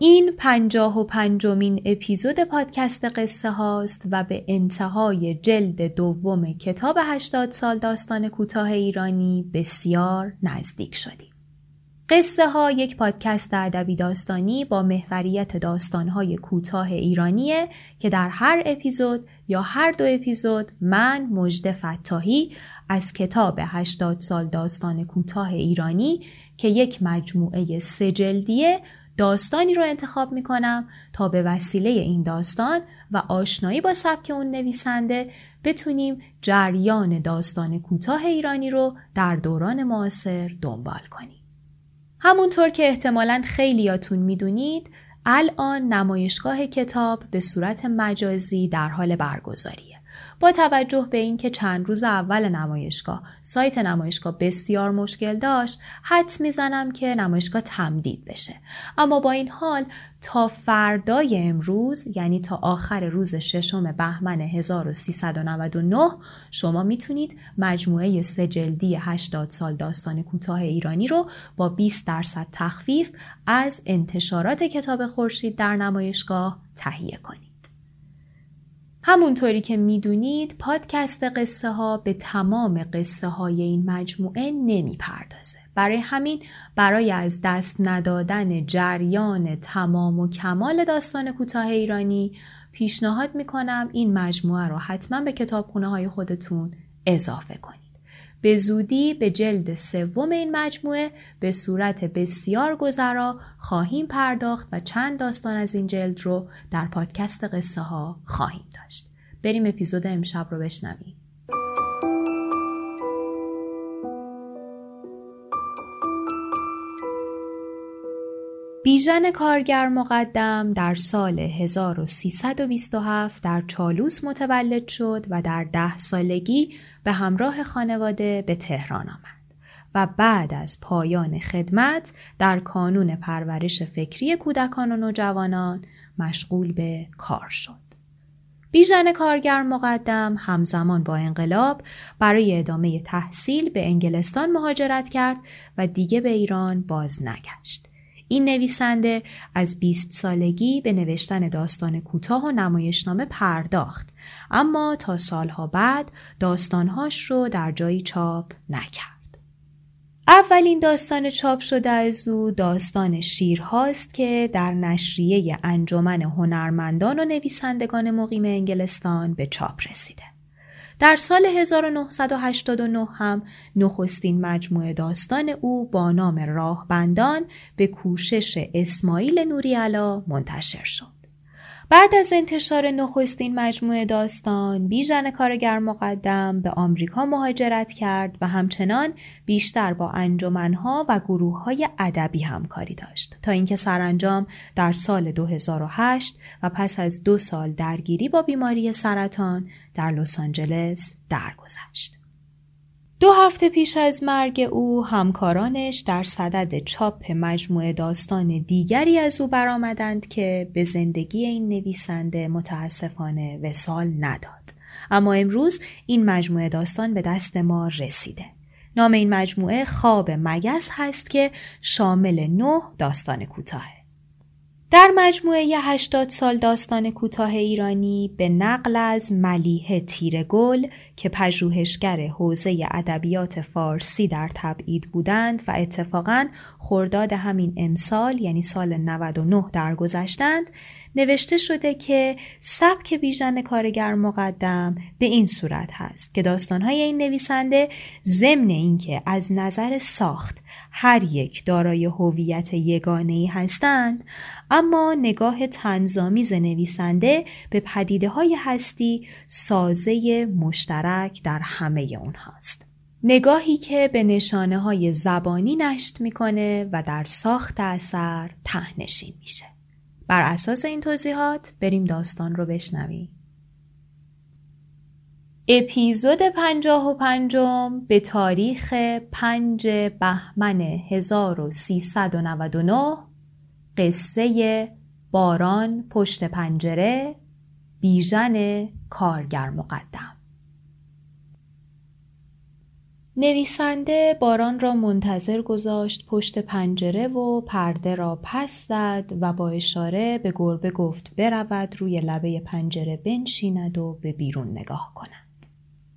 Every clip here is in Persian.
این پنجاه و پنجمین اپیزود پادکست قصه هاست و به انتهای جلد دوم کتاب هشتاد سال داستان کوتاه ایرانی بسیار نزدیک شدیم. قصه ها یک پادکست ادبی داستانی با محوریت داستانهای کوتاه ایرانیه که در هر اپیزود یا هر دو اپیزود من مجد فتاحی از کتاب 80 سال داستان کوتاه ایرانی که یک مجموعه سجلدیه داستانی رو انتخاب می کنم تا به وسیله این داستان و آشنایی با سبک اون نویسنده بتونیم جریان داستان کوتاه ایرانی رو در دوران معاصر دنبال کنیم. همونطور که احتمالا خیلیاتون می‌دونید الان نمایشگاه کتاب به صورت مجازی در حال برگزاریه. با توجه به اینکه چند روز اول نمایشگاه سایت نمایشگاه بسیار مشکل داشت حد می‌زنم که نمایشگاه تمدید بشه اما با این حال تا فردای امروز یعنی تا آخر روز ششم بهمن 1399 شما می‌تونید مجموعه سجلدی 80 سال داستان کوتاه ایرانی رو با 20 درصد تخفیف از انتشارات کتاب خورشید در نمایشگاه تهیه کنید. همونطوری که می‌دونید پادکست قصه ها به تمام قصه های این مجموعه نمی پردازه. برای همین برای از دست ندادن جریان تمام و کمال داستان کوتاه ایرانی پیشنهاد می‌کنم این مجموعه رو حتما به کتابخونه های خودتون اضافه کنید. به زودی به جلد سوم این مجموعه به صورت بسیار گذرا خواهیم پرداخت و چند داستان از این جلد رو در پادکست قصه ها خواهیم داشت. بریم اپیزود امشب رو بشنویم. بیژن کارگر مقدم در سال 1327 در چالوس متولد شد و در ده سالگی به همراه خانواده به تهران آمد و بعد از پایان خدمت در کانون پرورش فکری کودکان و نوجوانان مشغول به کار شد. بیژن کارگر مقدم همزمان با انقلاب برای ادامه تحصیل به انگلستان مهاجرت کرد و دیگه به ایران باز نگشت. این نویسنده از 20 سالگی به نوشتن داستان کوتاه و نمایشنامه پرداخت اما تا سالها بعد داستانهاش رو در جایی چاپ نکرد. اولین داستان چاپ شده از او داستان شیرهاست که در نشریه انجمن هنرمندان و نویسندگان مقیم انگلستان به چاپ رسیده. در سال 1989 هم نخستین مجموعه داستان او با نام راهبندان به کوشش اسماعیل نوریالا منتشر شد. بعد از انتشار نخستین مجموعه داستان بیژن کارگر مقدم به آمریکا مهاجرت کرد و همچنان بیشتر با انجمنها و گروه های ادبی همکاری داشت تا اینکه سرانجام در سال 2008 و پس از دو سال درگیری با بیماری سرطان در لس آنجلس درگذشت. دو هفته پیش از مرگ او همکارانش در صدد چاپ مجموعه داستان دیگری از او برآمدند که به زندگی این نویسنده متاسفانه وسال نداد. اما امروز این مجموعه داستان به دست ما رسیده. نام این مجموعه خواب مگس هست که شامل نه داستان کوتاهه. در مجموعه 80 سال داستان کوتاه ایرانی به نقل از ملیه تیرگل که پژوهشگر حوزه ادبیات فارسی در تبعید بودند و اتفاقا خرداد همین امسال یعنی سال 99 درگذشتند نوشته شده که سبک بیژن کارگر مقدم به این صورت هست که داستانهای این نویسنده ضمن اینکه از نظر ساخت هر یک دارای هویت یگانه ای هستند اما نگاه تنظامیز نویسنده به پدیده های هستی سازه مشترک در همه اونهاست نگاهی که به نشانه های زبانی نشت می‌کنه و در ساخت اثر تهنشین میشه. بر اساس این توضیحات بریم داستان رو بشنویم. اپیزود پنجاه و پنجم به تاریخ پنج بهمن 1399 قصه باران پشت پنجره بیژن کارگر مقدم نویسنده باران را منتظر گذاشت پشت پنجره و پرده را پس زد و با اشاره به گربه گفت برود روی لبه پنجره بنشیند و به بیرون نگاه کند.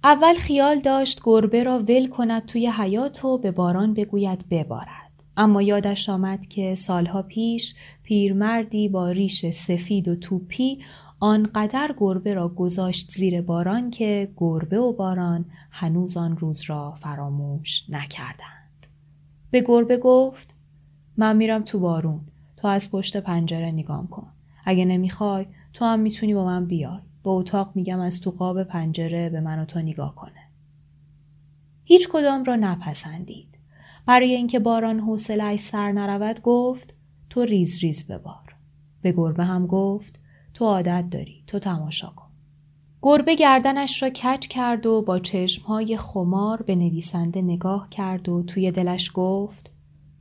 اول خیال داشت گربه را ول کند توی حیات و به باران بگوید ببارد. اما یادش آمد که سالها پیش پیرمردی با ریش سفید و توپی آنقدر گربه را گذاشت زیر باران که گربه و باران هنوز آن روز را فراموش نکردند. به گربه گفت من میرم تو بارون تو از پشت پنجره نگام کن. اگه نمی‌خوای تو هم می‌تونی با من بیای. به اتاق میگم از تو قاب پنجره به من و تو نگاه کنه. هیچ کدام را نپسندید. برای اینکه باران حوصلهاش سر نرود گفت تو ریز ریز ببار. به گربه هم گفت تو عادت داری تو تماشا کن گربه گردنش را کج کرد و با چشمهای خمار به نویسنده نگاه کرد و توی دلش گفت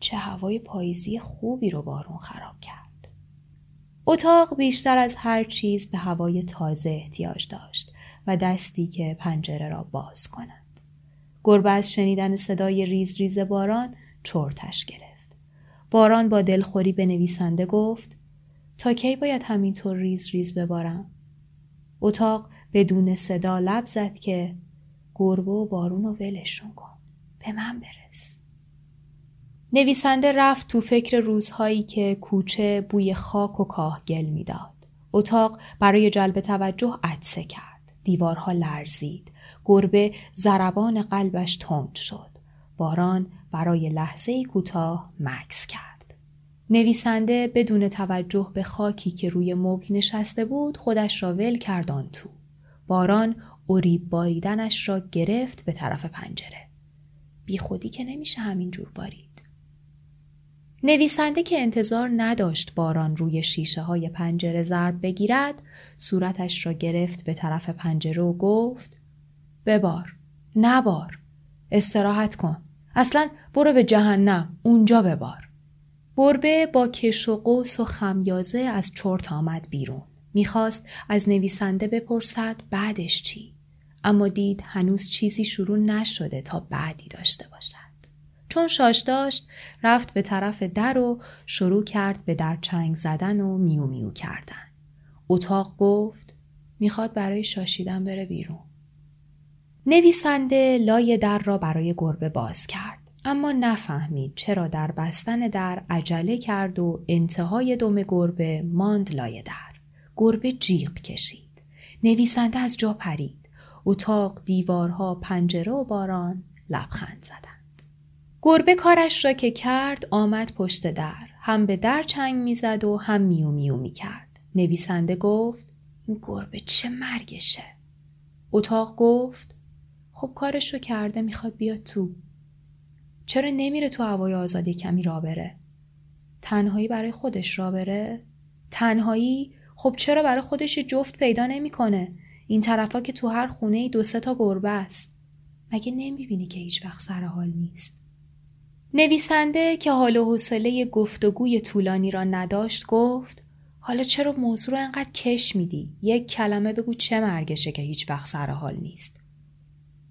چه هوای پاییزی خوبی رو بارون خراب کرد. اتاق بیشتر از هر چیز به هوای تازه احتیاج داشت و دستی که پنجره را باز کند. گربه از شنیدن صدای ریز ریز باران چرتش گرفت. باران با دلخوری به نویسنده گفت تا کی باید همینطور ریز ریز ببارم؟ اتاق بدون صدا لب زد که گربه و بارون رو ولشون کن. به من برس. نویسنده رفت تو فکر روزهایی که کوچه بوی خاک و کاهگل می‌داد. اتاق برای جلب توجه عطسه کرد. دیوارها لرزید. گربه زربان قلبش تند شد. باران برای لحظه کوتاه مکس کرد. نویسنده بدون توجه به خاکی که روی مبل نشسته بود خودش را ول کردان تو. باران اریب باریدنش را گرفت به طرف پنجره. بی خودی که نمیشه همینجور بارید. نویسنده که انتظار نداشت باران روی شیشه های پنجره ضرب بگیرد صورتش را گرفت به طرف پنجره و گفت ببار نبار استراحت کن اصلا برو به جهنم اونجا ببار گربه با کش و قوس و خمیازه از چرت آمد بیرون. می‌خواست از نویسنده بپرسد بعدش چی؟ اما دید هنوز چیزی شروع نشده تا بعدی داشته باشد. چون شاش داشت رفت به طرف در و شروع کرد به در چنگ زدن و میو میو کردن. اتاق گفت می‌خواد برای شاشیدن بره بیرون. نویسنده لای در را برای گربه باز کرد. اما نفهمید چرا در بستن در عجله کرد و انتهای دم گربه ماند لای در. گربه جیغ کشید. نویسنده از جا پرید. اتاق، دیوارها، پنجره و باران لبخند زدند. گربه کارش را که کرد آمد پشت در. هم به در چنگ می‌زد و هم میو میو می کرد. نویسنده گفت این گربه چه مرگشه؟ اتاق گفت خب کارش رو کرده می‌خواد بیاد تو. چرا نمیره تو هوای آزادی کمی را بره؟ تنهایی برای خودش را بره؟ تنهایی خب چرا برای خودش جفت پیدا نمی‌کنه؟ این طرفا که تو هر خونه ای دو سه تا گربه است. مگه نمی‌بینی که هیچ وقت سر حال نیست؟ نویسنده که حال و حوصله گفتگوی طولانی را نداشت گفت حالا چرا موضوع رو انقدر کش میدی؟ یک کلمه بگو چه مرگشه که هیچ وقت سر حال نیست.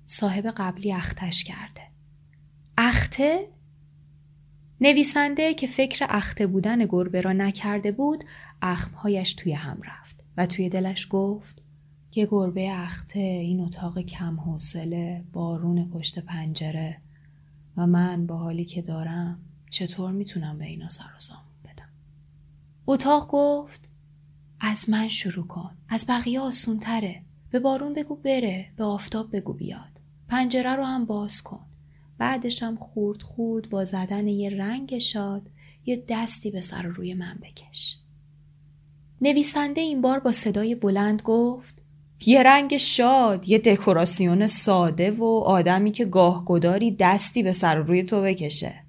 صاحب قبلی اختش کرده. اخته؟ نویسنده که فکر اخته بودن گربه را نکرده بود اخمهایش توی هم رفت و توی دلش گفت یه گربه اخته این اتاق کم حوصله بارون پشت پنجره و من با حالی که دارم چطور می‌تونم به اینا سر بدم اتاق گفت از من شروع کن از بقیه آسون تره به بارون بگو بره به آفتاب بگو بیاد پنجره رو هم باز کن بعدش هم خورد خورد با زدن یه رنگ شاد یه دستی به سر روی من بکش. نویسنده این بار با صدای بلند گفت یه رنگ شاد یه دکوراسیون ساده و آدمی که گاهگداری دستی به سر روی تو بکشه.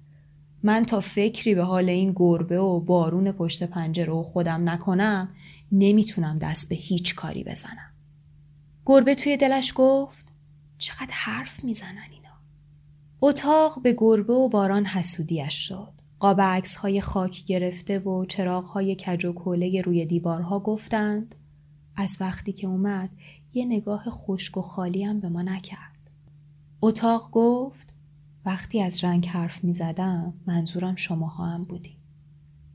من تا فکری به حال این گربه و بارون پشت پنجره و خودم نکنم نمی‌تونم دست به هیچ کاری بزنم. گربه توی دلش گفت چقدر حرف می‌زنن اتاق به گربه و باران حسودیش شد قاب های خاک گرفته و چراغ های کج و کوله روی دیوارها گفتند از وقتی که اومد یه نگاه خشک و خالی هم به ما نکرد. اتاق گفت وقتی از رنگ حرف می زدم منظورم شماها هم بودی.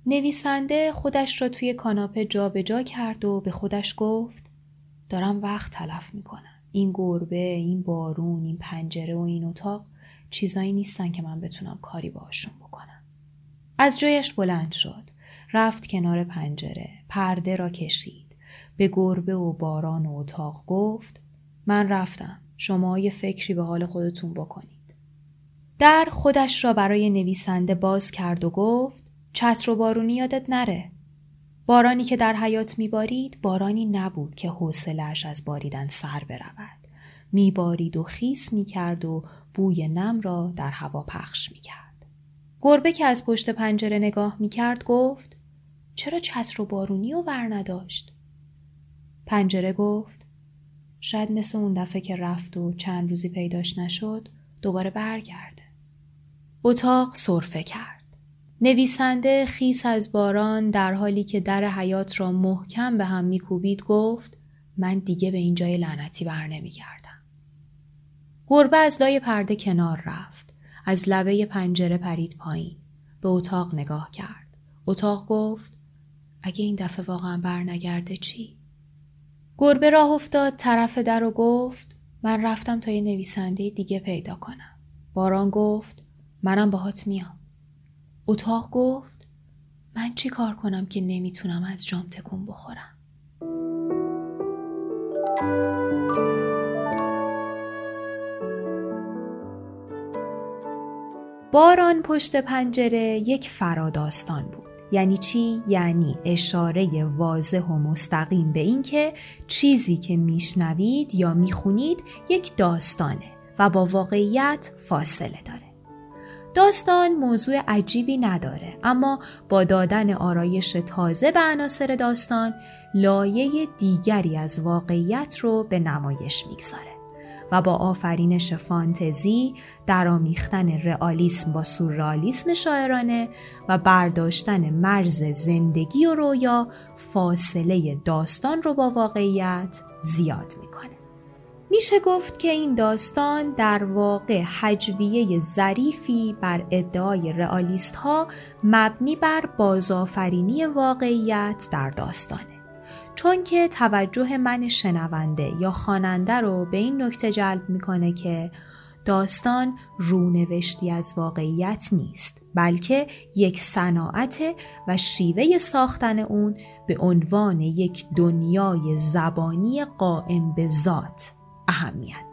نویسنده خودش را توی کاناپه جابجا کرد و به خودش گفت دارم وقت تلف کنم. این گربه، این بارون، این پنجره و این اتاق چیزایی نیستن که من بتونم کاری باشون بکنم. از جایش بلند شد. رفت کنار پنجره. پرده را کشید. به گربه و باران و اتاق گفت من رفتم. شما یه فکری به حال خودتون بکنید. در خودش را برای نویسنده باز کرد و گفت چتر و بارونی یادت نره. بارانی که در حیات میبارید بارانی نبود که حوصلش از باریدن سر برود. میبارید و خیس می‌کرد و بوی نم را در هوا پخش می‌کرد. گربه که از پشت پنجره نگاه می‌کرد گفت چرا چتر و بارونی و ور نداشت؟ پنجره گفت شاید مثل اون دفعه که رفت و چند روزی پیداش نشد دوباره برگرده. اتاق صرفه کرد. نویسنده خیس از باران در حالی که در حیات را محکم به هم میکوبید گفت من دیگه به اینجای لعنتی بر نمیگردم. گربه از لای پرده کنار رفت. از لبه پنجره پرید پایین. به اتاق نگاه کرد. اتاق گفت اگه این دفعه واقعا بر نگرده چی؟ گربه راه افتاد طرف در و گفت من رفتم تا یه نویسنده دیگه پیدا کنم. باران گفت منم باهات میام. اتاق گفت من چی کار کنم که نمی‌تونم از جام تکون بخورم باران پشت پنجره یک فراداستان بود یعنی چی؟ یعنی اشاره واضح و مستقیم به اینکه چیزی که میشنوید یا می‌خونید یک داستانه و با واقعیت فاصله داره. داستان موضوع عجیبی نداره اما با دادن آرایش تازه به عناصر داستان لایه دیگری از واقعیت رو به نمایش می‌گذاره و با آفرینش فانتزی درآمیختن رئالیسم با سورئالیسم شاعرانه و برداشتن مرز زندگی و رویا فاصله داستان رو با واقعیت زیاد می‌کنه. میشه گفت که این داستان در واقع حجویه ظریفی بر ادعای رئالیست ها مبنی بر بازآفرینی واقعیت در داستانه. چون که توجه من شنونده یا خواننده رو به این نکته جلب می‌کنه که داستان رونوشتی از واقعیت نیست بلکه یک صناعت و شیوه ساختن اون به عنوان یک دنیای زبانی قائم به ذات اهمیت.